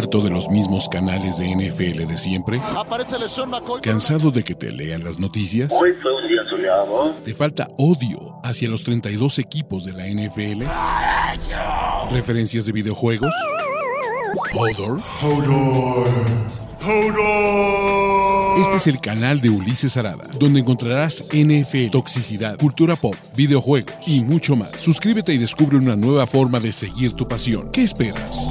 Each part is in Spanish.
¿Harto de los mismos canales de NFL de siempre? ¿Cansado de que te lean las noticias? Hoy fue un día soleado. ¿Te falta odio hacia los 32 equipos de la NFL? ¿Referencias de videojuegos? ¿Hodor? Este es el canal de Ulises Arada, donde encontrarás NFL, toxicidad, cultura pop, videojuegos y mucho más. Suscríbete y descubre una nueva forma de seguir tu pasión. ¿Qué esperas?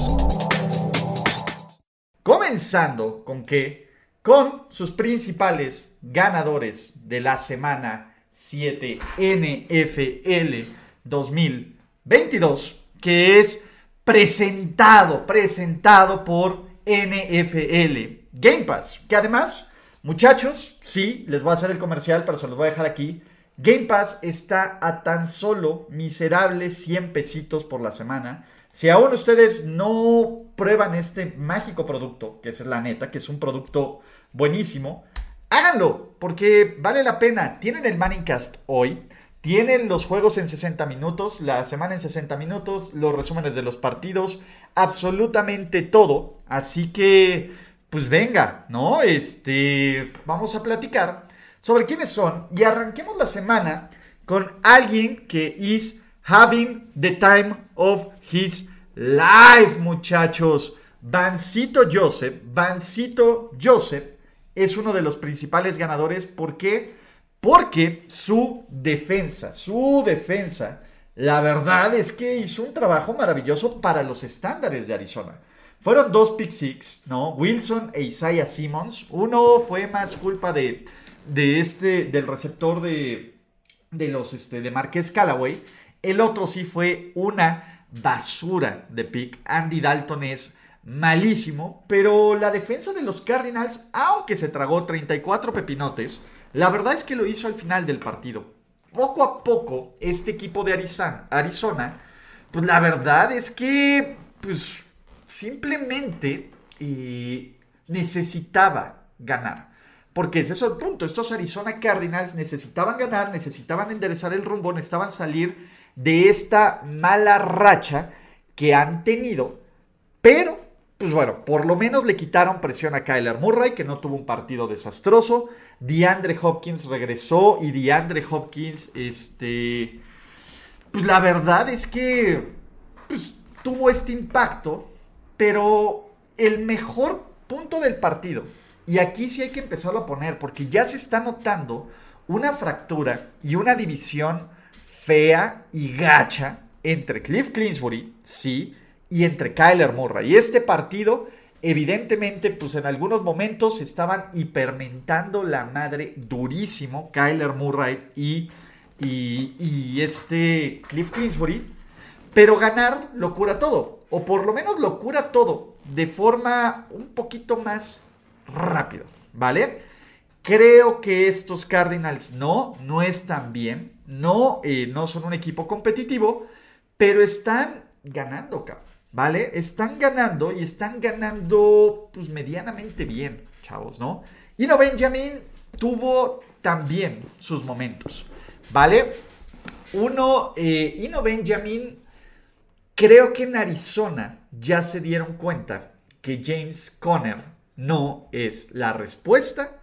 Comenzando con que, con sus principales ganadores de la semana 7 NFL 2022, que es presentado, presentado por NFL Game Pass, que además, muchachos, sí, les voy a hacer el comercial, pero se los voy a dejar aquí. Game Pass está a tan solo miserables 100 pesitos por la semana. Si aún ustedes no prueban este mágico producto, que es la neta, que es un producto buenísimo, háganlo, porque vale la pena. Tienen el Manningcast hoy, tienen los juegos en 60 minutos, la semana en 60 minutos, los resúmenes de los partidos, absolutamente todo. Así que, pues venga, ¿no? Este, vamos a platicar sobre quiénes son y arranquemos la semana con alguien que is having the time of his life, muchachos. Vancito Joseph, Vancito Joseph es uno de los principales ganadores. ¿Por qué? Porque su defensa, su defensa, la verdad es que hizo un trabajo maravilloso para los estándares de Arizona. Fueron dos pick six, ¿no? Wilson e Isaiah Simmons. Uno fue más culpa de, de este, del receptor de, de los, este, de Marqués Callaway. El otro sí fue una basura de pick. Andy Dalton es malísimo, pero la defensa de los Cardinals, aunque se tragó 34 pepinotes, la verdad es que lo hizo al final del partido. Poco a poco, este equipo de Arizona, pues la verdad es que, pues simplemente eh, necesitaba ganar. Porque ese es el punto. Estos Arizona Cardinals necesitaban ganar, necesitaban enderezar el rumbo, necesitaban salir de esta mala racha que han tenido. Pero, pues bueno, por lo menos le quitaron presión a Kyler Murray, que no tuvo un partido desastroso. DeAndre Hopkins regresó y DeAndre Hopkins, este, pues la verdad es que, pues tuvo este impacto, pero el mejor punto del partido, y aquí sí hay que empezarlo a poner, porque ya se está notando una fractura y una división fea y gacha entre Cliff Clinsbury, sí, y entre Kyler Murray. Y este partido, evidentemente, pues en algunos momentos estaban hipermentando la madre durísimo, Kyler Murray y, y, este Cliff Clinsbury. Pero ganar lo cura todo, o por lo menos lo cura todo de forma un poquito más rápido, ¿vale? Creo que estos Cardinals no, no están bien, no, eh, no son un equipo competitivo, pero están ganando, ¿vale? Están ganando y están ganando, pues, medianamente bien, chavos, ¿no? Y no Benjamin tuvo también sus momentos, ¿vale? Uno, eh, Ino Benjamin, creo que en Arizona ya se dieron cuenta que James Conner no es la respuesta.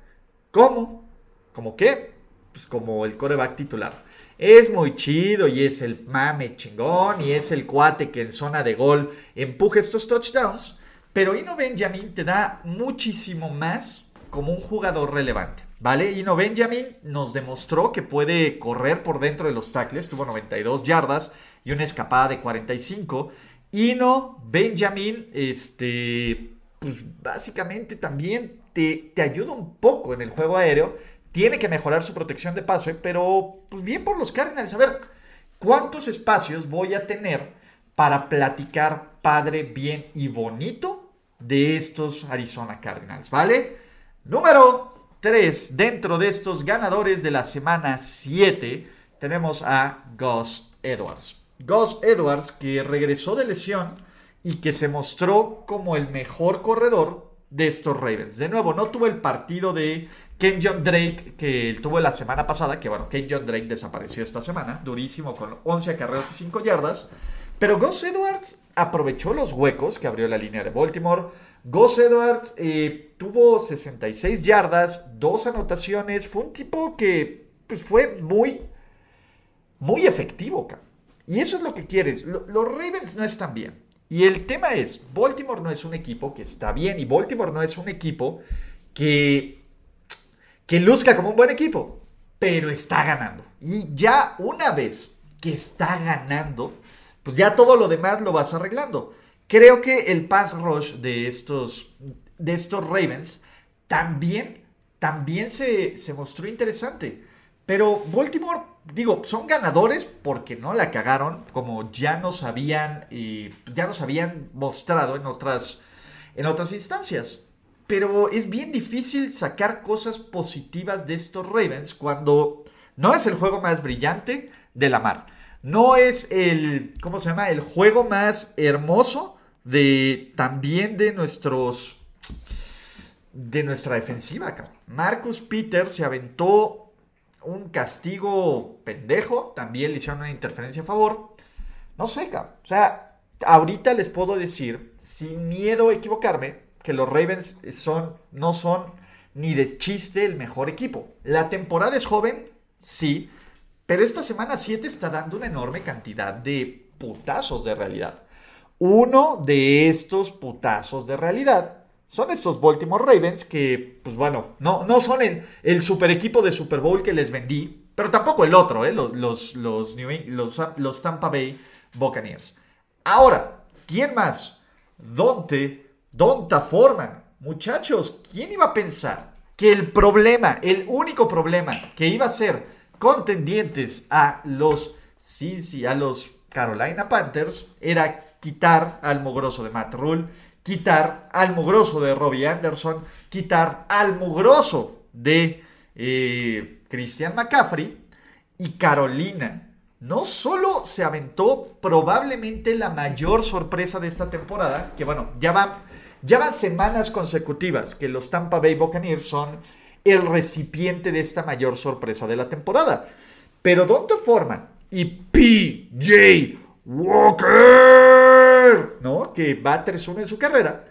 ¿Cómo? ¿Cómo qué? Pues como el coreback titular. Es muy chido y es el mame chingón y es el cuate que en zona de gol empuja estos touchdowns. Pero Ino Benjamin te da muchísimo más como un jugador relevante. ¿Vale? Ino Benjamin nos demostró que puede correr por dentro de los tackles. Tuvo 92 yardas y una escapada de 45. Ino Benjamin, este, pues básicamente también te, te ayuda un poco en el juego aéreo tiene que mejorar su protección de pase, pero pues bien por los Cardinals. A ver, ¿cuántos espacios voy a tener para platicar padre, bien y bonito de estos Arizona Cardinals? ¿Vale? Número 3. Dentro de estos ganadores de la semana 7 tenemos a Gus Edwards. Gus Edwards que regresó de lesión y que se mostró como el mejor corredor de estos Ravens. De nuevo, no tuvo el partido de Ken John Drake, que él tuvo la semana pasada, que bueno, Ken John Drake desapareció esta semana, durísimo, con 11 acarreos y 5 yardas. Pero Gus Edwards aprovechó los huecos que abrió la línea de Baltimore. Gus Edwards eh, tuvo 66 yardas, dos anotaciones. Fue un tipo que pues, fue muy, muy efectivo. Y eso es lo que quieres. los Ravens no están bien. Y el tema es, Baltimore no es un equipo que está bien y Baltimore no es un equipo que, que luzca como un buen equipo, pero está ganando. Y ya una vez que está ganando, pues ya todo lo demás lo vas arreglando. Creo que el pass rush de estos, de estos Ravens también, también se, se mostró interesante. Pero Baltimore, digo, son ganadores porque no la cagaron, como ya nos habían, ya nos habían mostrado en otras, en otras instancias. Pero es bien difícil sacar cosas positivas de estos Ravens cuando no es el juego más brillante de la mar. No es el, ¿cómo se llama? El juego más hermoso de también de nuestros de nuestra defensiva, Marcus Peters se aventó un castigo pendejo, también le hicieron una interferencia a favor. No sé, cabrón. O sea, ahorita les puedo decir, sin miedo a equivocarme, que los Ravens son, no son ni de chiste el mejor equipo. La temporada es joven, sí, pero esta semana 7 está dando una enorme cantidad de putazos de realidad. Uno de estos putazos de realidad son estos Baltimore Ravens que, pues bueno, no, no son el, el super equipo de Super Bowl que les vendí, pero tampoco el otro, ¿eh? los, los, los, los, Tampa Bay Buccaneers. Ahora, ¿quién más? Donte, Donta Foreman. Muchachos, ¿quién iba a pensar que el problema, el único problema que iba a ser contendientes a los sí, a los Carolina Panthers era quitar al mogroso de Matt Rule quitar al mugroso de Robbie Anderson, quitar al mugroso de eh, Christian McCaffrey y Carolina. No solo se aventó probablemente la mayor sorpresa de esta temporada, que bueno, ya van, ya van semanas consecutivas que los Tampa Bay Buccaneers son el recipiente de esta mayor sorpresa de la temporada. Pero Donta Forman y PJ Walker, ¿no? Que va 3-1 en su carrera,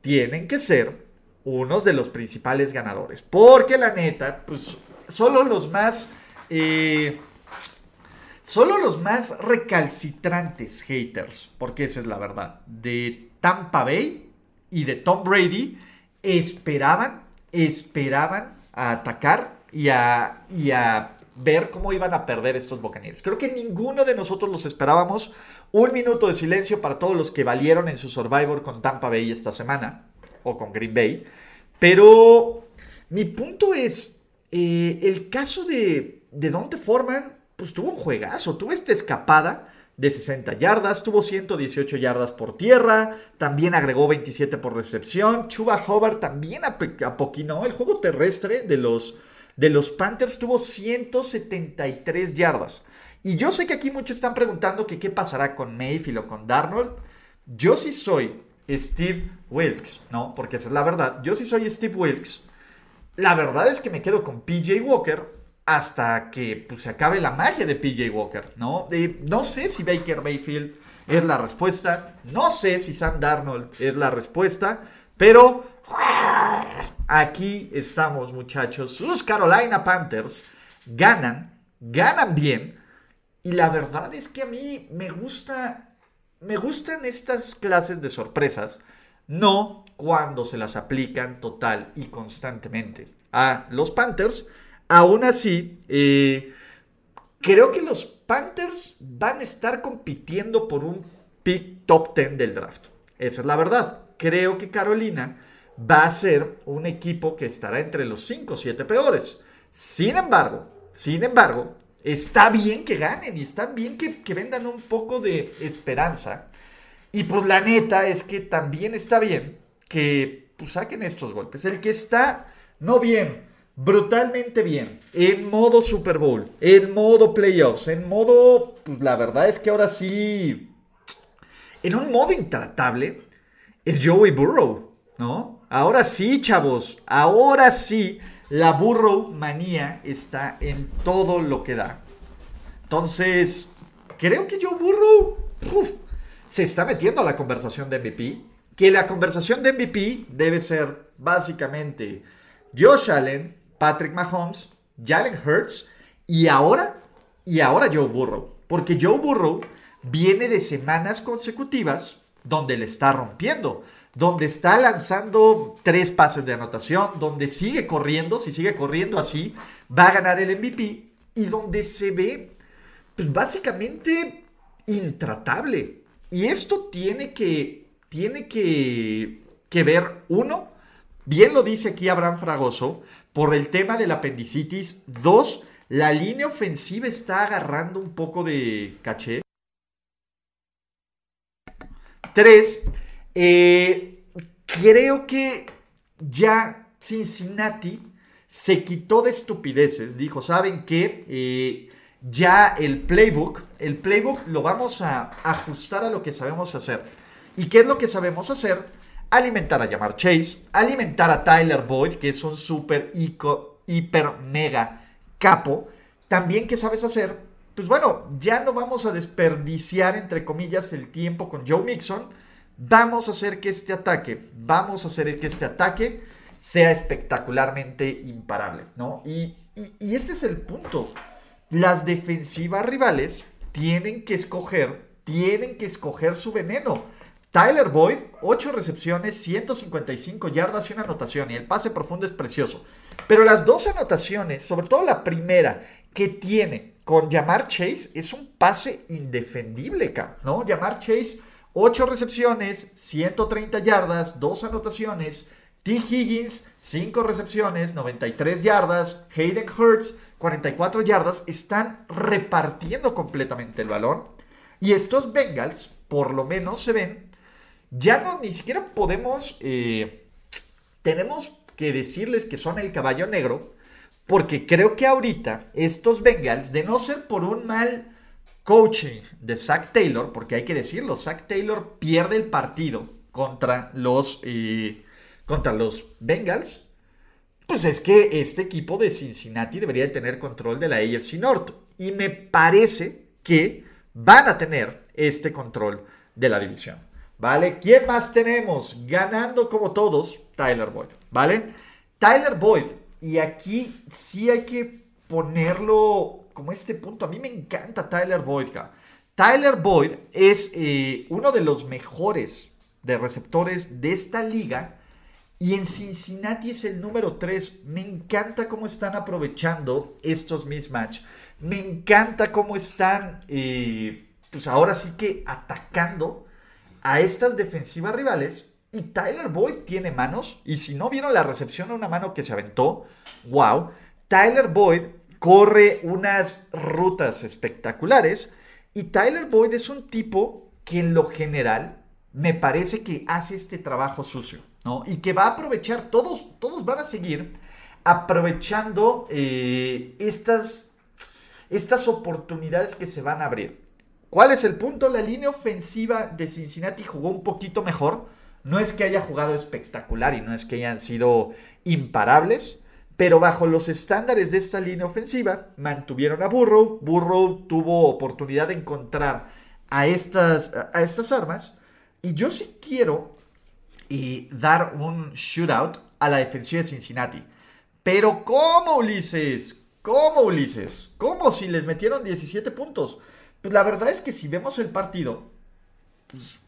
tienen que ser unos de los principales ganadores. Porque la neta, pues solo los más... Eh, solo los más recalcitrantes haters, porque esa es la verdad, de Tampa Bay y de Tom Brady, esperaban, esperaban a atacar y a, y a ver cómo iban a perder estos Buccaneers. Creo que ninguno de nosotros los esperábamos. Un minuto de silencio para todos los que valieron en su Survivor con Tampa Bay esta semana, o con Green Bay. Pero mi punto es, eh, el caso de, de Dante Foreman, pues tuvo un juegazo, tuvo esta escapada de 60 yardas, tuvo 118 yardas por tierra, también agregó 27 por recepción. Chuba Hobart también apoquinó el juego terrestre de los de los Panthers tuvo 173 yardas. Y yo sé que aquí muchos están preguntando qué pasará con Mayfield o con Darnold. Yo sí soy Steve Wilkes, ¿no? Porque esa es la verdad. Yo sí soy Steve Wilkes. La verdad es que me quedo con PJ Walker hasta que pues, se acabe la magia de PJ Walker, ¿no? no sé si Baker Mayfield es la respuesta. No sé si Sam Darnold es la respuesta. Pero Aquí estamos, muchachos. Sus Carolina Panthers ganan, ganan bien. Y la verdad es que a mí me gusta, me gustan estas clases de sorpresas, no cuando se las aplican total y constantemente a los Panthers. Aún así, eh, creo que los Panthers van a estar compitiendo por un pick top 10 del draft. Esa es la verdad. Creo que Carolina va a ser un equipo que estará entre los 5 o 7 peores. Sin embargo, sin embargo, está bien que ganen y está bien que, vendan un poco de esperanza. Y pues la neta es que también está bien que pues, saquen estos golpes. El que está, no bien, brutalmente bien, en modo Super Bowl, en modo playoffs, en modo, pues la verdad es que ahora sí, en un modo intratable, es Joey Burrow, ¿no? Ahora sí, chavos, ahora sí, la burro manía está en todo lo que da. Entonces, creo que yo burro, se está metiendo a la conversación de MVP. Que la conversación de MVP debe ser básicamente Josh Allen, Patrick Mahomes, Jalen Hurts y ahora, y ahora Joe Burrow. Porque Joe Burrow viene de semanas consecutivas donde le está rompiendo, donde está lanzando tres pases de anotación, donde sigue corriendo, si sigue corriendo así, va a ganar el MVP y donde se ve pues, básicamente intratable. Y esto tiene que, tiene que, que ver, uno, bien lo dice aquí Abraham Fragoso, por el tema del apendicitis, dos, la línea ofensiva está agarrando un poco de caché. Tres, eh, creo que ya Cincinnati se quitó de estupideces. Dijo, ¿saben qué? Eh, ya el playbook, el playbook lo vamos a ajustar a lo que sabemos hacer. ¿Y qué es lo que sabemos hacer? Alimentar a Llamar Chase, alimentar a Tyler Boyd, que es un super hiper mega capo. También, ¿qué sabes hacer? Pues bueno, ya no vamos a desperdiciar, entre comillas, el tiempo con Joe Mixon. Vamos a hacer que este ataque, vamos a hacer que este ataque sea espectacularmente imparable, ¿no? Y, y este es el punto las defensivas rivales tienen que escoger, tienen que escoger su veneno. Tyler Boyd, 8 recepciones, 155 yardas y una anotación. Y el pase profundo es precioso. Pero las dos anotaciones, sobre todo la primera que tiene con Jamar Chase, es un pase indefendible, ¿no? Jamar Chase, 8 recepciones, 130 yardas, 2 anotaciones. T. Higgins, 5 recepciones, 93 yardas. Hayden Hurts, 44 yardas. Están repartiendo completamente el balón. Y estos Bengals, por lo menos se ven, ya no ni siquiera podemos, eh, tenemos que decirles que son el caballo negro, porque creo que ahorita estos Bengals, de no ser por un mal coaching de Zach Taylor, porque hay que decirlo, Zach Taylor pierde el partido contra los... Eh, contra los Bengals, pues es que este equipo de Cincinnati debería tener control de la AFC North. Y me parece que van a tener este control de la división. ¿Vale? ¿Quién más tenemos? Ganando como todos, Tyler Boyd. ¿Vale? Tyler Boyd. Y aquí sí hay que ponerlo como este punto. A mí me encanta Tyler Boyd. Tyler Boyd es eh, uno de los mejores de receptores de esta liga y en Cincinnati es el número 3. Me encanta cómo están aprovechando estos mismatch. Me encanta cómo están, eh, pues ahora sí que atacando a estas defensivas rivales. Y Tyler Boyd tiene manos. Y si no vieron la recepción a una mano que se aventó, wow. Tyler Boyd corre unas rutas espectaculares. Y Tyler Boyd es un tipo que en lo general me parece que hace este trabajo sucio. Y que va a aprovechar, todos, todos van a seguir aprovechando eh, estas, estas oportunidades que se van a abrir. ¿Cuál es el punto? La línea ofensiva de Cincinnati jugó un poquito mejor. No es que haya jugado espectacular y no es que hayan sido imparables, pero bajo los estándares de esta línea ofensiva mantuvieron a Burrow. Burrow tuvo oportunidad de encontrar a estas, a estas armas. Y yo sí quiero y dar un shootout a la defensiva de Cincinnati. Pero ¿cómo, Ulises? ¿Cómo, Ulises? ¿Cómo si les metieron 17 puntos? Pues la verdad es que si vemos el partido, pues,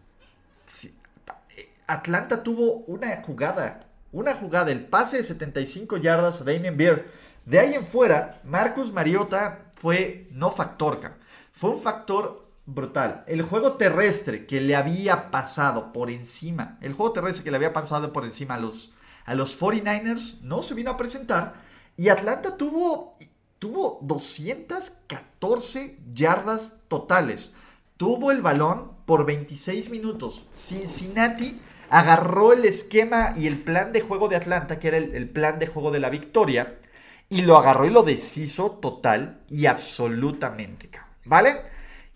Atlanta tuvo una jugada, una jugada, el pase de 75 yardas a Damien Beer. De ahí en fuera, Marcus Mariota fue no factor, fue un factor brutal. El juego terrestre que le había pasado por encima, el juego terrestre que le había pasado por encima a los, a los 49ers no se vino a presentar y Atlanta tuvo, tuvo 214 yardas totales. Tuvo el balón por 26 minutos. Cincinnati agarró el esquema y el plan de juego de Atlanta, que era el, plan de juego de la victoria, y lo agarró y lo deshizo total y absolutamente. ¿Vale?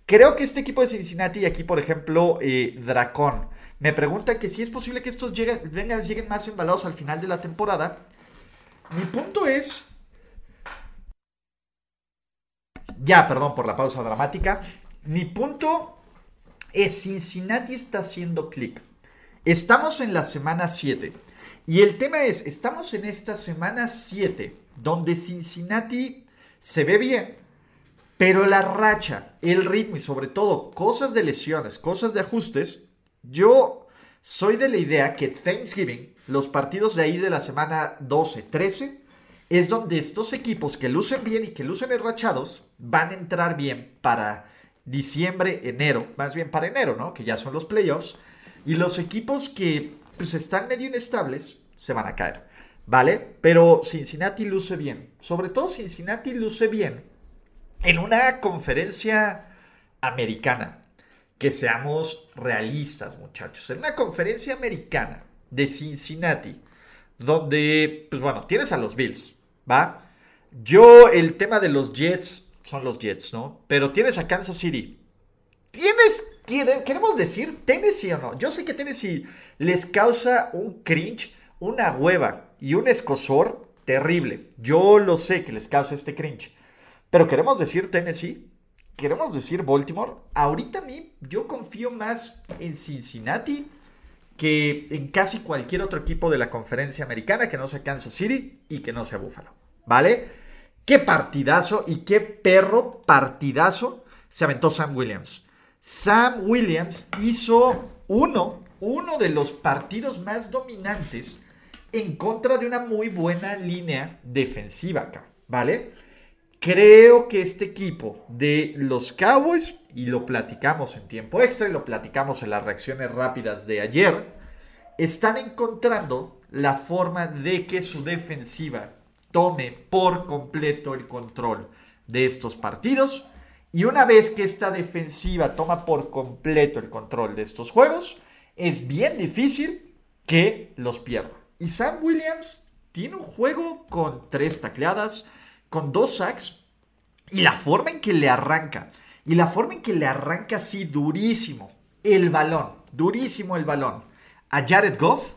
Creo que este equipo de Cincinnati, y aquí por ejemplo, eh, Dracón, me pregunta que si es posible que estos lleguen más embalados al final de la temporada. Mi punto es... Ya, perdón por la pausa dramática. Mi punto es Cincinnati está haciendo clic. Estamos en la semana 7. Y el tema es, estamos en esta semana 7, donde Cincinnati se ve bien, pero la racha, el ritmo y sobre todo cosas de lesiones, cosas de ajustes, yo soy de la idea que Thanksgiving, los partidos de ahí de la semana 12, 13, es donde estos equipos que lucen bien y que lucen enrachados van a entrar bien para diciembre, enero, más bien para enero, ¿no? Que ya son los playoffs. Y los equipos que pues, están medio inestables se van a caer, ¿vale? Pero Cincinnati luce bien. Sobre todo Cincinnati luce bien en una conferencia americana. Que seamos realistas, muchachos. En una conferencia americana de Cincinnati, donde, pues bueno, tienes a los Bills, ¿va? Yo, el tema de los Jets, son los Jets, ¿no? Pero tienes a Kansas City. Tienes, queremos decir Tennessee o no. Yo sé que Tennessee les causa un cringe, una hueva y un escosor terrible. Yo lo sé que les causa este cringe. Pero queremos decir Tennessee, queremos decir Baltimore. Ahorita a mí yo confío más en Cincinnati que en casi cualquier otro equipo de la conferencia americana que no sea Kansas City y que no sea Buffalo. ¿Vale? Qué partidazo y qué perro partidazo se aventó Sam Williams. Sam Williams hizo uno, uno de los partidos más dominantes en contra de una muy buena línea defensiva acá, ¿vale? Creo que este equipo de los Cowboys, y lo platicamos en tiempo extra y lo platicamos en las reacciones rápidas de ayer, están encontrando la forma de que su defensiva tome por completo el control de estos partidos. Y una vez que esta defensiva toma por completo el control de estos juegos, es bien difícil que los pierda. Y Sam Williams tiene un juego con tres tacleadas, con dos sacks y la forma en que le arranca, y la forma en que le arranca así durísimo el balón, durísimo el balón a Jared Goff,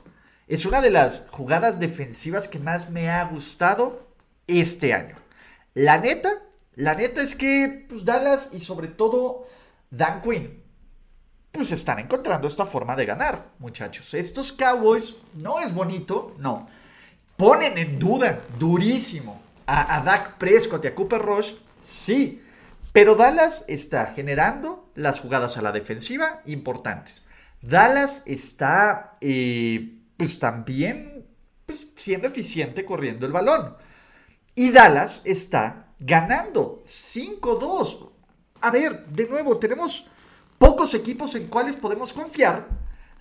es una de las jugadas defensivas que más me ha gustado este año. La neta, la neta es que pues, Dallas y sobre todo Dan Quinn, pues están encontrando esta forma de ganar, muchachos. Estos Cowboys no es bonito, no. Ponen en duda durísimo a, Dak Prescott y a Cooper Rush, sí. Pero Dallas está generando las jugadas a la defensiva importantes. Dallas está, eh, pues también, pues, siendo eficiente corriendo el balón. Y Dallas está ganando 5-2. A ver, de nuevo, tenemos pocos equipos en cuales podemos confiar.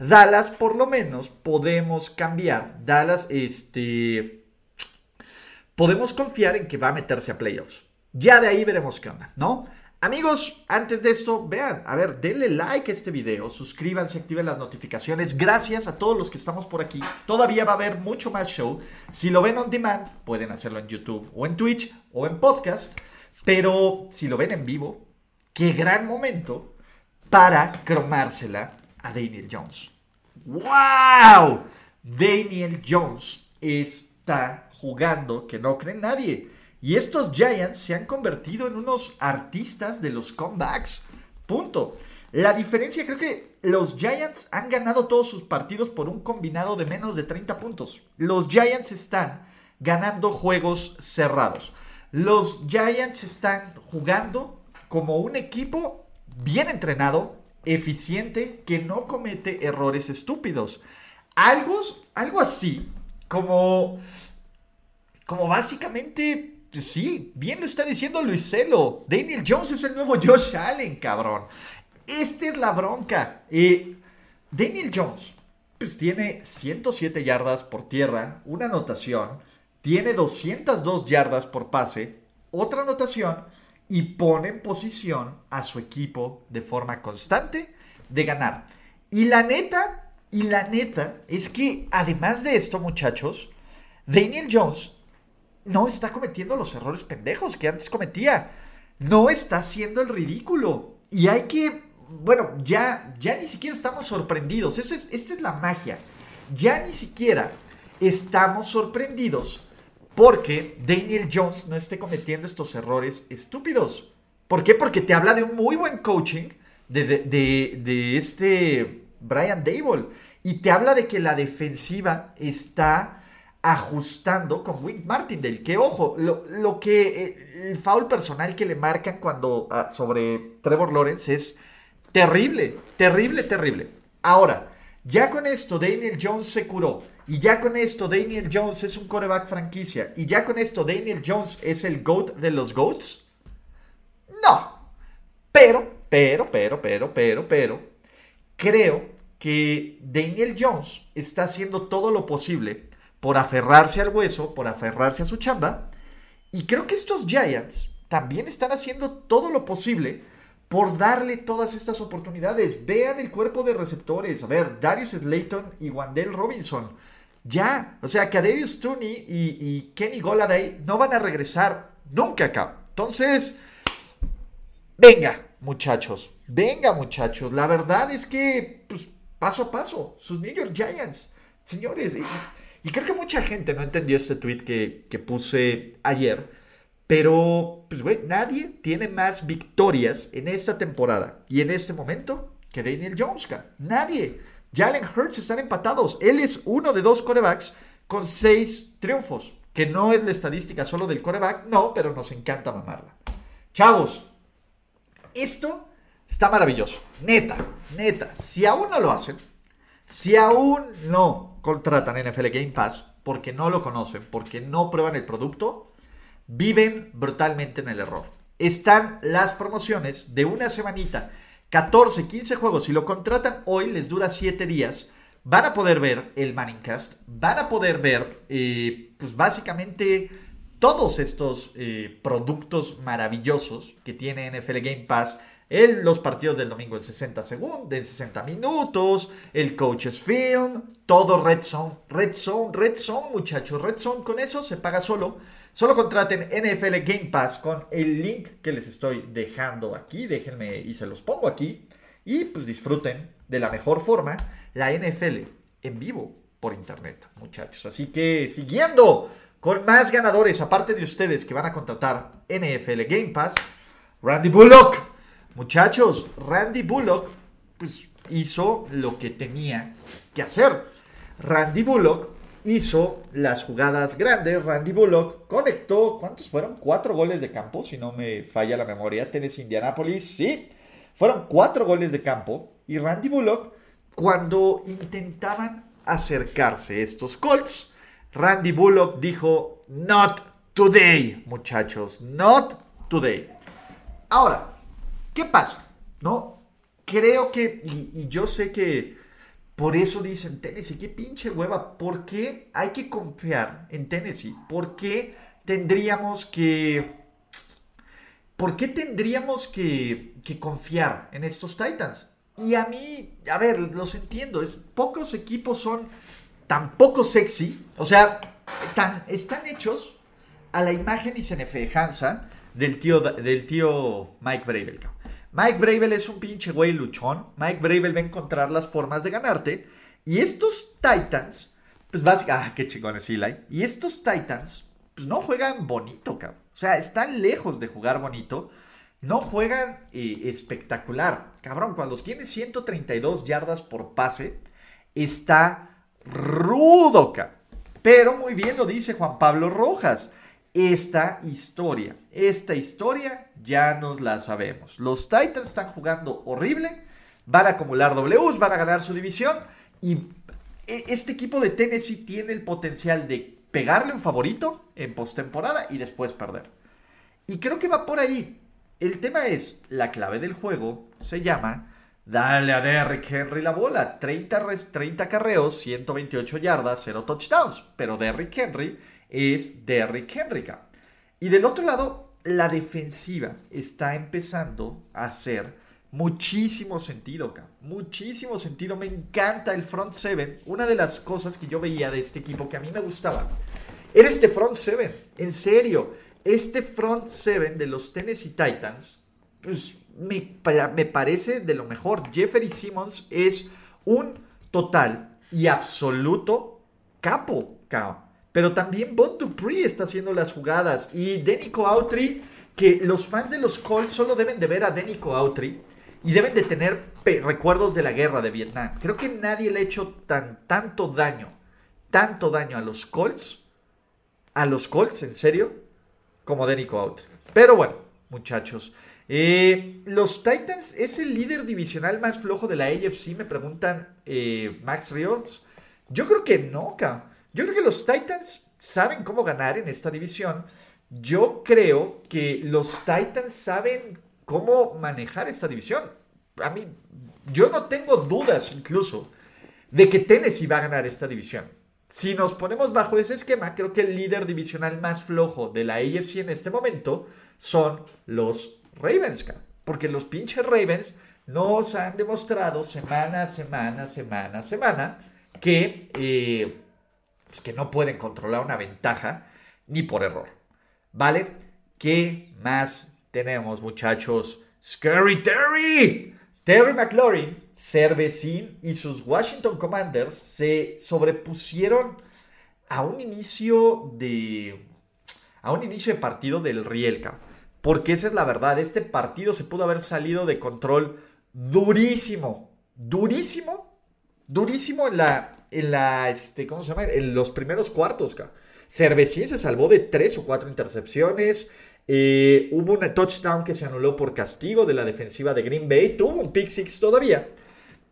Dallas, por lo menos, podemos cambiar. Dallas, este, podemos confiar en que va a meterse a playoffs. Ya de ahí veremos qué onda, ¿no? Amigos, antes de esto, vean, a ver, denle like a este video, suscríbanse, activen las notificaciones. Gracias a todos los que estamos por aquí. Todavía va a haber mucho más show. Si lo ven on demand, pueden hacerlo en YouTube o en Twitch o en podcast. Pero si lo ven en vivo, qué gran momento para cromársela a Daniel Jones. ¡Wow! Daniel Jones está jugando que no cree nadie. Y estos Giants se han convertido en unos artistas de los comebacks. Punto. La diferencia, creo que los Giants han ganado todos sus partidos por un combinado de menos de 30 puntos. Los Giants están ganando juegos cerrados. Los Giants están jugando como un equipo bien entrenado, eficiente, que no comete errores estúpidos. Algo, algo así como como básicamente, sí, bien lo está diciendo Luiselo. Daniel Jones es el nuevo Josh Allen, cabrón. Esta es la bronca. Daniel Jones, pues tiene 107 yardas por tierra, una anotación, tiene 202 yardas por pase, otra anotación, y pone en posición a su equipo de forma constante de ganar. Y la neta, y la neta, es que además de esto, muchachos, Daniel Jones no está cometiendo los errores pendejos que antes cometía. No está haciendo el ridículo. Y hay que, bueno, ya, ya ni siquiera estamos sorprendidos. Esto es, esto es la magia. Ya ni siquiera estamos sorprendidos porque Daniel Jones no esté cometiendo estos errores estúpidos. ¿Por qué? Porque te habla de un muy buen coaching, de, de, este Brian Dable. Y te habla de que la defensiva está ajustando con Wink Martindale. Que ojo, lo, que eh, el foul personal que le marcan cuando ah, sobre Trevor Lawrence es terrible, terrible, terrible. Ahora, ya con esto Daniel Jones se curó. Y ya con esto Daniel Jones es un coreback franquicia. Y ya con esto Daniel Jones es el GOAT de los GOATs. No. Pero, pero, pero, pero, pero, pero. Creo que Daniel Jones está haciendo todo lo posible por aferrarse al hueso, por aferrarse a su chamba. Y creo que estos Giants también están haciendo todo lo posible por darle todas estas oportunidades. Vean el cuerpo de receptores. A ver, Darius Slayton y Wandell Robinson. Ya, o sea, que Darius Tooney y, Kenny Goladay no van a regresar nunca acá. Entonces, venga, muchachos. Venga, muchachos. La verdad es que, pues, paso a paso, sus New York Giants. Señores, y, creo que mucha gente no entendió este tweet que, que puse ayer pero, pues, güey, nadie tiene más victorias en esta temporada y en este momento que Daniel Jones. Nadie. Jalen Hurts están empatados. Él es uno de dos corebacks con seis triunfos. Que no es la estadística solo del coreback, no, pero nos encanta mamarla. Chavos, esto está maravilloso. Neta, neta. Si aún no lo hacen, si aún no contratan NFL Game Pass porque no lo conocen, porque no prueban el producto, viven brutalmente en el error. Están las promociones de una semanita, 14, 15 juegos. Si lo contratan hoy, les dura 7 días. Van a poder ver el Manningcast, van a poder ver, eh, pues básicamente todos estos eh, productos maravillosos que tiene NFL Game Pass el, los partidos del domingo en 60 segundos, en 60 minutos, el Coaches Film, todo Red Zone, Red Zone, Red Zone, muchachos, Red Zone, con eso se paga solo. Solo contraten NFL Game Pass con el link que les estoy dejando aquí, déjenme y se los pongo aquí, y pues disfruten de la mejor forma la NFL en vivo por internet, muchachos. Así que siguiendo con más ganadores, aparte de ustedes que van a contratar NFL Game Pass, Randy Bullock Muchachos, Randy Bullock pues, hizo lo que tenía que hacer. Randy Bullock hizo las jugadas grandes. Randy Bullock conectó, ¿cuántos fueron? Cuatro goles de campo, si no me falla la memoria. Tenés Indianapolis, sí. Fueron cuatro goles de campo. Y Randy Bullock, cuando intentaban acercarse estos Colts, Randy Bullock dijo, not today, muchachos, not today. Ahora, ¿Qué pasa? ¿No? Creo que, y, yo sé que por eso dicen Tennessee, qué pinche hueva, ¿por qué hay que confiar en Tennessee? ¿Por qué tendríamos que... ¿Por qué tendríamos que, confiar en estos Titans? Y a mí, a ver, los entiendo, es, pocos equipos son tan poco sexy, o sea, están hechos a la imagen y semejanza del tío, del tío Mike Bravel. Mike Bravel es un pinche güey luchón. Mike Bravel va a encontrar las formas de ganarte. Y estos Titans, pues básicamente, ah, qué chingones Eli. Y estos Titans, pues no juegan bonito, cabrón. O sea, están lejos de jugar bonito. No juegan eh, espectacular. Cabrón, cuando tiene 132 yardas por pase, está rudo, cabrón. Pero muy bien lo dice Juan Pablo Rojas esta historia. Esta historia ya nos la sabemos. Los Titans están jugando horrible, van a acumular Ws, van a ganar su división y e, este equipo de Tennessee tiene el potencial de pegarle un favorito en postemporada y después perder. Y creo que va por ahí. El tema es, la clave del juego se llama Dale a Derrick Henry la bola. 30, 30 carreos, 128 yardas, 0 touchdowns. Pero Derrick Henry es Derrick Henry. Y del otro lado, la defensiva está empezando a hacer muchísimo sentido, muchísimo sentido. Me encanta el front seven. Una de las cosas que yo veía de este equipo que a mí me gustaba era este front seven. En serio, este front seven de los Tennessee Titans, pues me, me parece de lo mejor. Jeffrey Simmons es un total y absoluto capo. Pero también Bon Dupree está haciendo las jugadas. Y Denico Autry, que los fans de los Colts solo deben de ver a Denico Autry y deben de tener recuerdos de la guerra de Vietnam. Creo que nadie le ha hecho tan, tanto daño, tanto daño a los Colts, a los Colts, en serio, como Denico Out. Pero bueno, muchachos. Eh, los Titans es el líder divisional más flojo de la AFC, me preguntan eh, Max Rios. Yo creo que no, Yo creo que los Titans saben cómo ganar en esta división. Yo creo que los Titans saben cómo manejar esta división. A mí, yo no tengo dudas incluso de que Tennessee va a ganar esta división. Si nos ponemos bajo ese esquema, creo que el líder divisional más flojo de la AFC en este momento son los Ravens, porque los pinches Ravens nos han demostrado semana, semana, semana, semana que, eh, pues que no pueden controlar una ventaja ni por error. ¿Vale? ¿Qué más tenemos, muchachos? Scary Terry. Terry McLaurin, Cervecín y sus Washington Commanders se sobrepusieron a un inicio de a un inicio de partido del Rielka. Porque esa es la verdad, este partido se pudo haber salido de control durísimo, durísimo, durísimo en la, este. En los primeros cuartos, Cervecín se salvó de tres o cuatro intercepciones. Eh, hubo un touchdown que se anuló por castigo de la defensiva de Green Bay. Tuvo un pick six todavía.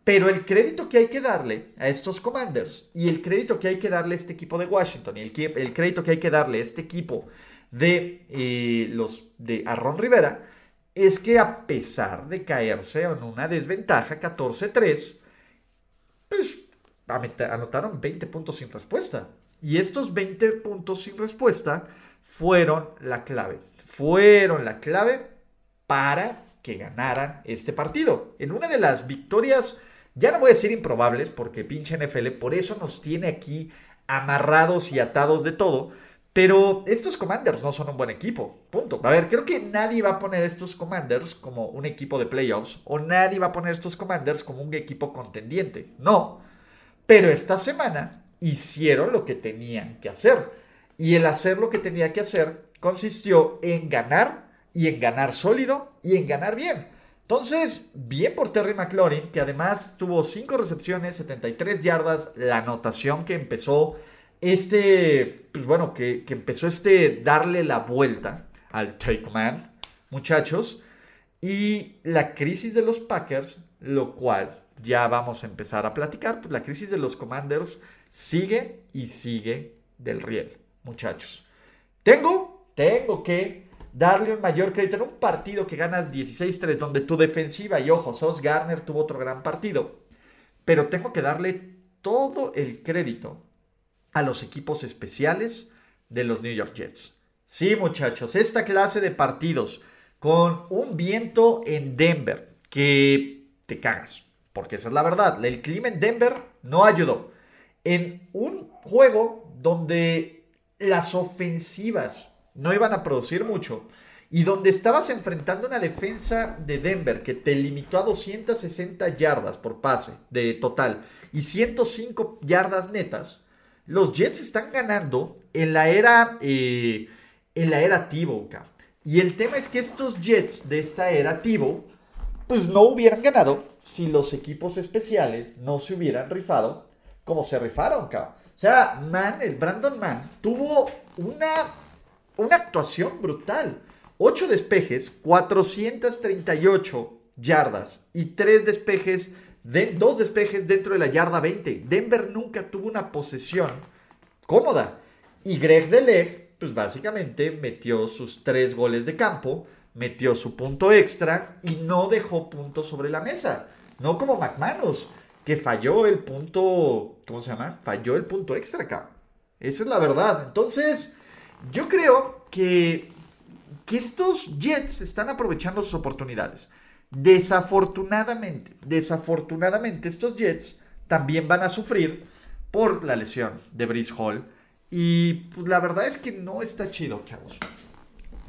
Pero el crédito que hay que darle a estos Commanders y el crédito que hay que darle a este equipo de Washington y el, el crédito que hay que darle a este equipo de eh, los de Arron Rivera es que a pesar de caerse en una desventaja 14-3, pues anotaron 20 puntos sin respuesta. Y estos 20 puntos sin respuesta fueron la clave fueron la clave para que ganaran este partido. En una de las victorias, ya no voy a decir improbables, porque pinche NFL por eso nos tiene aquí amarrados y atados de todo. Pero estos Commanders no son un buen equipo. Punto. A ver, creo que nadie va a poner estos Commanders como un equipo de playoffs. O nadie va a poner estos Commanders como un equipo contendiente. No. Pero esta semana hicieron lo que tenían que hacer. Y el hacer lo que tenía que hacer consistió en ganar y en ganar sólido y en ganar bien. Entonces, bien por Terry McLaurin, que además tuvo 5 recepciones, 73 yardas, la anotación que empezó este, pues bueno, que, que empezó este darle la vuelta al take man, muchachos, y la crisis de los Packers, lo cual ya vamos a empezar a platicar, pues la crisis de los Commanders sigue y sigue del riel, muchachos. Tengo tengo que darle un mayor crédito en un partido que ganas 16-3, donde tu defensiva, y ojo, Sos Garner tuvo otro gran partido, pero tengo que darle todo el crédito a los equipos especiales de los New York Jets. Sí, muchachos, esta clase de partidos con un viento en Denver que te cagas, porque esa es la verdad. El clima en Denver no ayudó. En un juego donde las ofensivas no iban a producir mucho. Y donde estabas enfrentando una defensa de Denver que te limitó a 260 yardas por pase de total y 105 yardas netas, los Jets están ganando en la era, eh, en la era Tivo. Y el tema es que estos Jets de esta era Tivo, pues no hubieran ganado si los equipos especiales no se hubieran rifado como se rifaron. O sea, Man, el Brandon Mann, tuvo una una actuación brutal. 8 despejes, 438 yardas y 3 despejes, de, 2 despejes dentro de la yarda 20. Denver nunca tuvo una posesión cómoda. Y Greg Deleg, pues básicamente metió sus 3 goles de campo, metió su punto extra y no dejó puntos sobre la mesa. No como McManus, que falló el punto, ¿cómo se llama? Falló el punto extra acá. Esa es la verdad. Entonces, yo creo que, que estos Jets están aprovechando sus oportunidades. Desafortunadamente, desafortunadamente estos Jets también van a sufrir por la lesión de Brice Hall. Y pues, la verdad es que no está chido, chavos.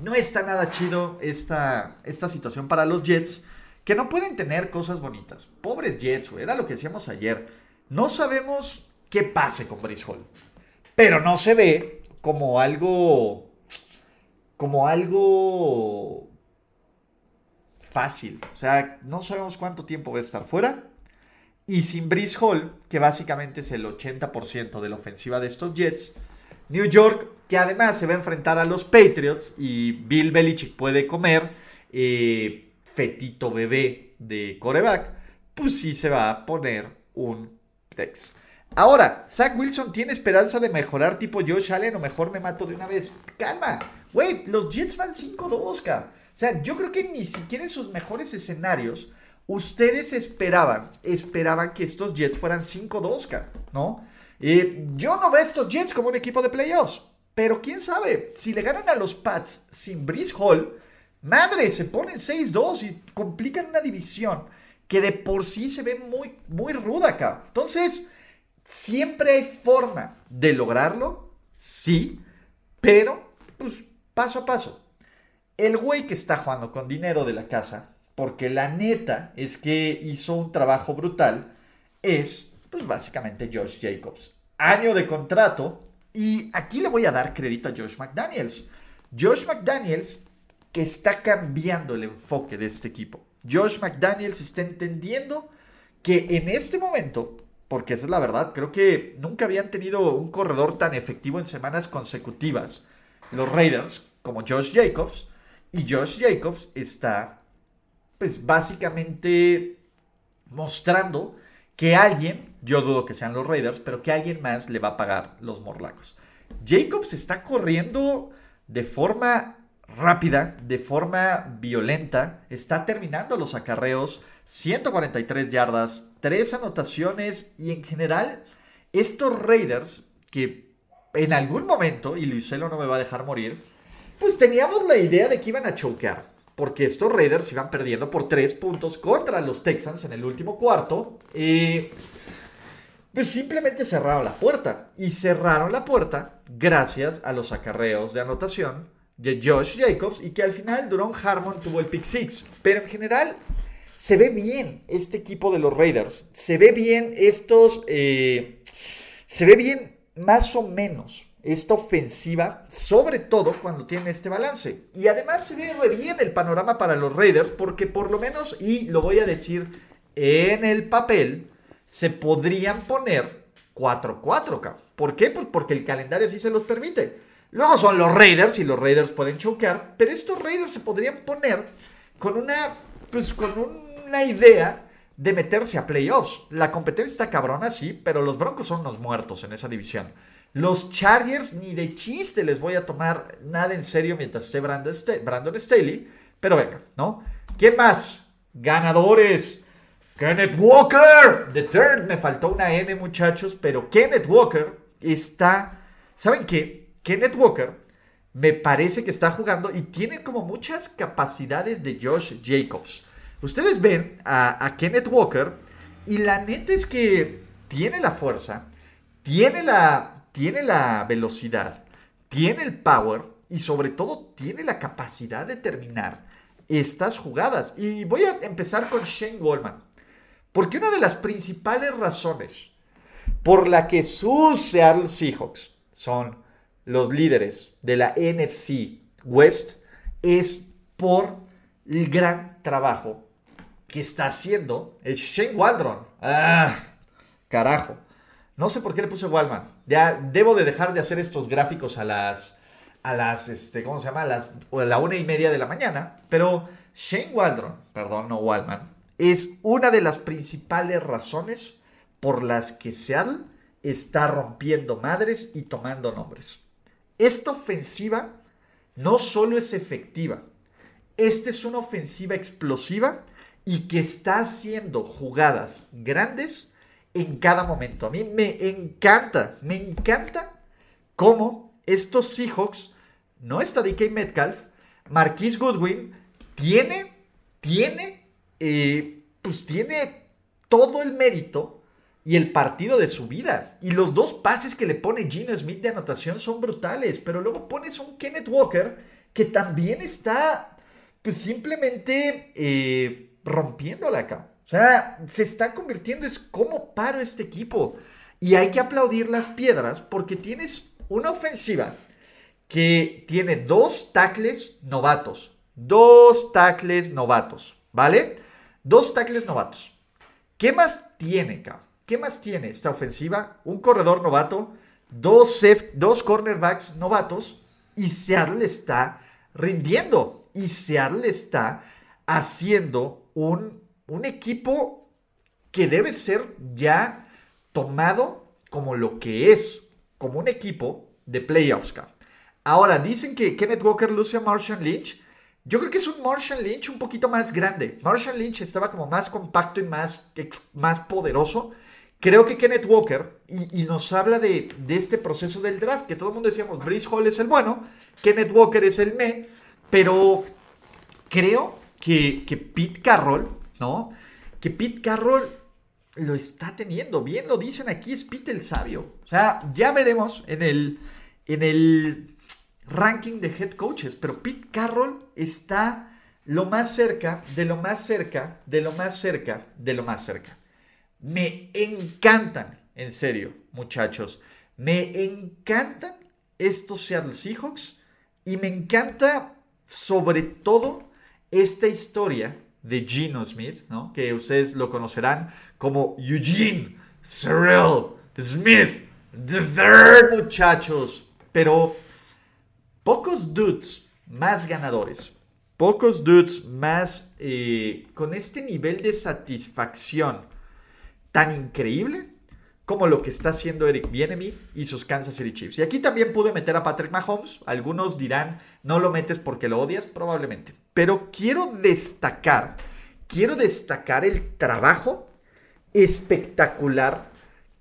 No está nada chido esta, esta situación para los Jets, que no pueden tener cosas bonitas. Pobres Jets, era lo que decíamos ayer. No sabemos qué pase con Brice Hall. Pero no se ve como algo como algo fácil. O sea, no sabemos cuánto tiempo va a estar fuera. Y sin Brice Hall, que básicamente es el 80% de la ofensiva de estos Jets, New York, que además se va a enfrentar a los Patriots y Bill Belichick puede comer eh, fetito bebé de coreback, pues sí se va a poner un Tex. Ahora, Zach Wilson tiene esperanza de mejorar tipo Josh Allen o mejor me mato de una vez. Calma, güey, los Jets van 5-2, O sea, yo creo que ni siquiera en sus mejores escenarios ustedes esperaban, esperaban que estos Jets fueran 5-2, ¿no? Yo no veo estos Jets como un equipo de playoffs, pero quién sabe, si le ganan a los Pats sin Brice Hall, madre, se ponen 6-2 y complican una división que de por sí se ve muy, muy ruda acá. Entonces, siempre hay forma de lograrlo, sí, pero pues paso a paso. El güey que está jugando con dinero de la casa porque la neta es que hizo un trabajo brutal, es pues básicamente Josh Jacobs. Año de contrato y aquí le voy a dar crédito a Josh McDaniels. Josh McDaniels que está cambiando el enfoque de este equipo. Josh McDaniels está entendiendo que en este momento, porque esa es la verdad, creo que nunca habían tenido un corredor tan efectivo en semanas consecutivas los Raiders como Josh Jacobs y Josh Jacobs está pues básicamente mostrando que alguien, yo dudo que sean los Raiders, pero que alguien más le va a pagar los morlacos. Jacobs está corriendo de forma rápida, de forma violenta, está terminando los acarreos, 143 yardas, 3 anotaciones y en general estos Raiders que en algún momento, y Luiselo no me va a dejar morir, pues teníamos la idea de que iban a choquear porque estos Raiders iban perdiendo por tres puntos contra los Texans en el último cuarto. Y pues simplemente cerraron la puerta. Y cerraron la puerta gracias a los acarreos de anotación de Josh Jacobs y que al final Duron Harmon tuvo el pick six. Pero en general se ve bien este equipo de los Raiders. Se ve bien estos... Eh, se ve bien más o menos esta ofensiva, sobre todo cuando tiene este balance. Y además se ve bien el panorama para los Raiders, porque por lo menos, y lo voy a decir en el papel, se podrían poner 4-4, ¿Por qué? Pues porque el calendario sí se los permite. Luego son los Raiders y los Raiders pueden choquear, pero estos Raiders se podrían poner con una, pues con una idea de meterse a playoffs. La competencia está cabrona, sí, pero los Broncos son unos muertos en esa división. Los Chargers ni de chiste les voy a tomar nada en serio mientras esté Brandon, Staley. Pero venga, ¿no? ¿Quién más? Ganadores. Kenneth Walker. The third. Me faltó una N, muchachos. Pero Kenneth Walker está... ¿Saben qué? Kenneth Walker me parece que está jugando y tiene como muchas capacidades de Josh Jacobs. Ustedes ven a, Kenneth Walker y la neta es que tiene la fuerza, tiene la tiene la velocidad, tiene el power y sobre todo tiene la capacidad de terminar estas jugadas. Y voy a empezar con Shane Goldman. Porque una de las principales razones por la que sus Seattle Seahawks son los líderes de la NFC West es por el gran trabajo que está haciendo el Shane Waldron. Ah, carajo. No sé por qué le puse Wallman. Ya debo de dejar de hacer estos gráficos a las, a las, este, ¿cómo se llama? A las, a la una y media de la mañana. Pero Shane Waldron, perdón, no Wallman, es una de las principales razones por las que Seattle está rompiendo madres y tomando nombres. Esta ofensiva no solo es efectiva, esta es una ofensiva explosiva y que está haciendo jugadas grandes en cada momento. A mí me encanta, me encanta cómo estos Seahawks, no está DK Metcalf, Marquise Goodwin, tiene, tiene, eh, pues tiene todo el mérito y el partido de su vida. Y los dos pases que le pone Gino Smith de anotación son brutales, pero luego pones un Kenneth Walker que también está, pues simplemente eh, rompiéndola acá. O sea, se está convirtiendo, es como paro este equipo. Y hay que aplaudir las piedras porque tienes una ofensiva que tiene dos tackles novatos. Dos tackles novatos, ¿vale? Dos tackles novatos. ¿Qué más tiene, cabrón? ¿Qué más tiene esta ofensiva? Un corredor novato, dos, dos cornerbacks novatos y Seattle está rindiendo. Y Seattle está haciendo un, un equipo que debe ser ya tomado como lo que es, como un equipo de playoffs. Ahora, dicen que Kenneth Walker luce a Marshall Lynch. Yo creo que es un Marshall Lynch un poquito más grande. Marshall Lynch estaba como más compacto y más, más poderoso. Creo que Kenneth Walker, y, nos habla de, este proceso del draft, que todo el mundo decíamos, Brice Hall es el bueno, Kenneth Walker es el me, pero creo que, que Pete Carroll, ¿no? Que Pete Carroll lo está teniendo. Bien lo dicen aquí, es Pete el sabio. O sea, ya veremos en el, en el ranking de head coaches, pero Pete Carroll está lo más cerca, de lo más cerca, de lo más cerca, de lo más cerca. Me encantan, en serio, muchachos. Me encantan estos Seattle Seahawks y me encanta sobre todo esta historia de Gino Smith, ¿no? que ustedes lo conocerán como Eugene Cyril Smith, the third, muchachos. Pero pocos dudes más ganadores, pocos dudes más eh, con este nivel de satisfacción tan increíble como lo que está haciendo Eric Bienemy y sus Kansas City Chiefs. Y aquí también pude meter a Patrick Mahomes. Algunos dirán, no lo metes porque lo odias, probablemente. Pero quiero destacar, quiero destacar el trabajo espectacular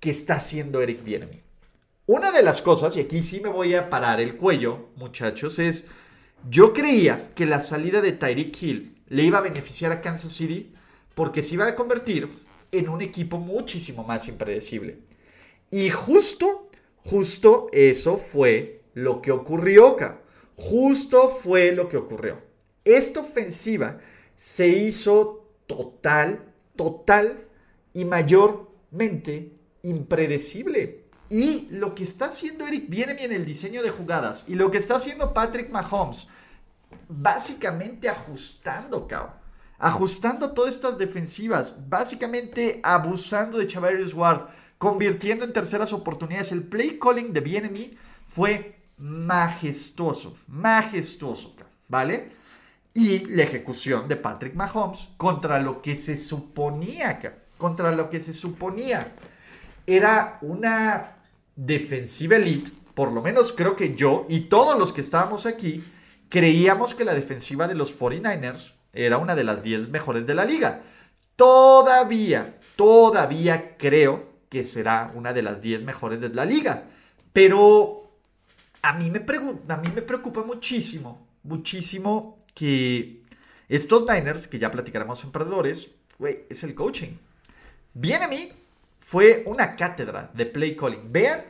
que está haciendo Eric Bienemy. Una de las cosas, y aquí sí me voy a parar el cuello, muchachos, es, yo creía que la salida de Tyreek Hill le iba a beneficiar a Kansas City porque se iba a convertir en un equipo muchísimo más impredecible. Y justo, justo eso fue lo que ocurrió acá. Justo fue lo que ocurrió. Esta ofensiva se hizo total, total y mayormente impredecible. Y lo que está haciendo Eric viene bien el diseño de jugadas y lo que está haciendo Patrick Mahomes, básicamente ajustando, cabrón ajustando todas estas defensivas, básicamente abusando de Chavarius Ward, convirtiendo en terceras oportunidades. El play calling de BNM fue majestuoso, majestuoso, ¿vale? Y la ejecución de Patrick Mahomes contra lo que se suponía, contra lo que se suponía era una defensiva elite, por lo menos creo que yo y todos los que estábamos aquí creíamos que la defensiva de los 49ers era una de las 10 mejores de la liga. Todavía, todavía creo que será una de las 10 mejores de la liga. Pero a mí me, a mí me preocupa muchísimo, muchísimo que estos Niners, que ya platicaremos en Perdedores, es el coaching. Bien a mí, fue una cátedra de play calling. Vean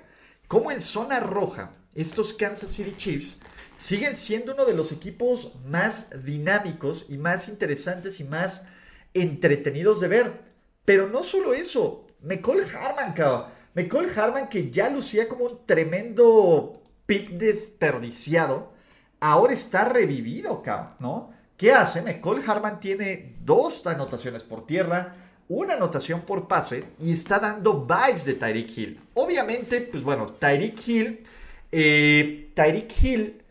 cómo en zona roja estos Kansas City Chiefs siguen siendo uno de los equipos más dinámicos y más interesantes y más entretenidos de ver. Pero no solo eso, McCall Harman, cabrón. McCall Harman que ya lucía como un tremendo pick desperdiciado, ahora está revivido, cabrón, ¿no? ¿Qué hace? McCall Harman tiene dos anotaciones por tierra, una anotación por pase y está dando vibes de Tyreek Hill. Obviamente, pues bueno, Tyreek Hill, eh, Tyreek Hill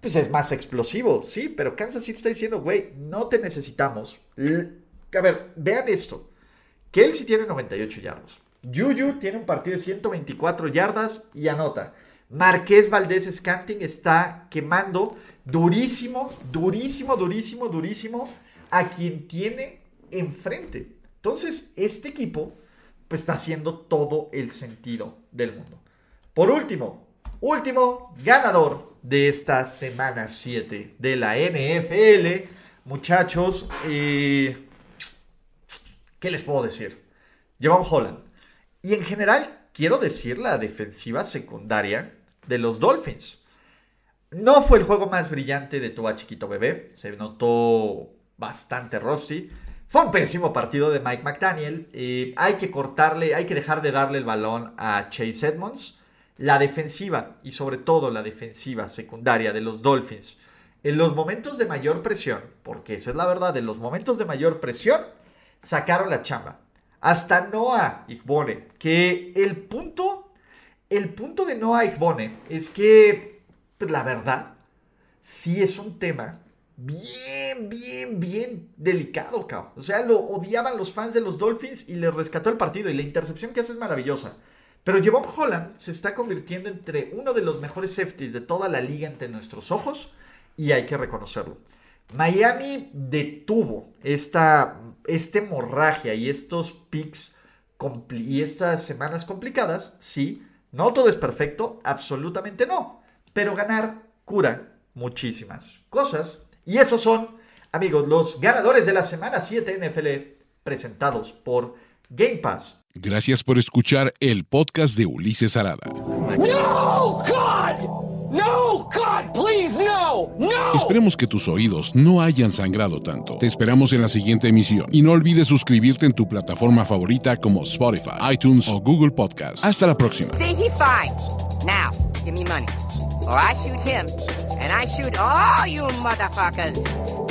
pues es más explosivo, sí, pero Kansas City está diciendo, güey, no te necesitamos. A ver, vean esto. Kelsey tiene 98 yardas. Juju tiene un partido de 124 yardas y anota. Marqués Valdés Scanting está quemando durísimo, durísimo, durísimo, durísimo a quien tiene enfrente. Entonces, este equipo pues está haciendo todo el sentido del mundo. Por último, último ganador de esta semana 7 de la NFL. Muchachos, eh, ¿qué les puedo decir? Llevan Holland. Y en general, quiero decir la defensiva secundaria de los Dolphins. No fue el juego más brillante de tu chiquito bebé. Se notó bastante rusty. Fue un pésimo partido de Mike McDaniel. Eh, hay que cortarle, hay que dejar de darle el balón a Chase Edmonds. La defensiva y sobre todo la defensiva secundaria de los Dolphins en los momentos de mayor presión, porque esa es la verdad, en los momentos de mayor presión, sacaron la chamba. Hasta Noah Igbone, que el punto, el punto de Noah Igbone es que, pues la verdad, sí es un tema bien, bien, bien delicado, cabrón. O sea, lo odiaban los fans de los Dolphins y le rescató el partido y la intercepción que hace es maravillosa. Pero Jevon Holland se está convirtiendo entre uno de los mejores safeties de toda la liga ante nuestros ojos y hay que reconocerlo. Miami detuvo esta, este hemorragia y estos picks y estas semanas complicadas, sí. No todo es perfecto, absolutamente no. Pero ganar cura muchísimas cosas. Y esos son, amigos, los ganadores de la semana 7 NFL presentados por Game Pass. Gracias por escuchar el podcast de Ulises Arada. No, God! No, God, please, no, no. Esperemos que tus oídos no hayan sangrado tanto. Te esperamos en la siguiente emisión y no olvides suscribirte en tu plataforma favorita como Spotify, iTunes o Google Podcast. Hasta la próxima. or I shoot him, and I shoot all you motherfuckers.